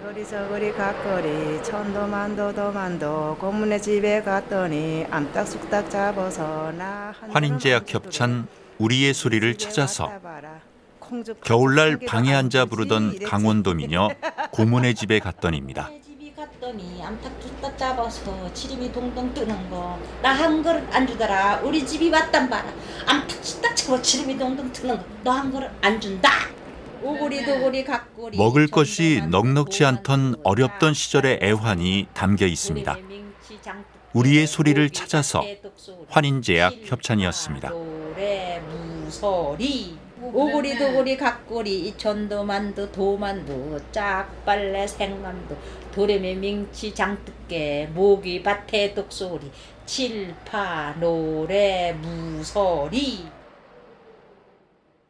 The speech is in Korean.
이거리 저거리 각거리 천도만도 도만도 고문의 집에 갔더니 암탉숙닭 잡아서 나 환인제약 협찬 우리의 소리를 찾아서 겨울날 방에 앉아 부르던 강원도 미녀 고문의 집에 갔더니입니다. 내 집이 갔더니 암탉 tus딱 잡아서 지름이 동동 뜨는 거 나 한 그릇 안 주더라. 우리 집이 왔단 봐라. 암탉 tus딱 잡아 지름이 동동 뜨는 거 너 한 그릇 안 준다 오고리 도고리 각고리 먹을 것이 넉넉지 않던 어렵던. 시절의 애환이 담겨 있습니다. 우리의 소리를 찾아서 환인제약 협찬이었습니다. 노래 무소리 오고리 도고리 각고리 이 전도만두 도만두 짝빨래 생만두 도레미 명치 장독게 모기 밭에 독소리 칠파 노래 무소리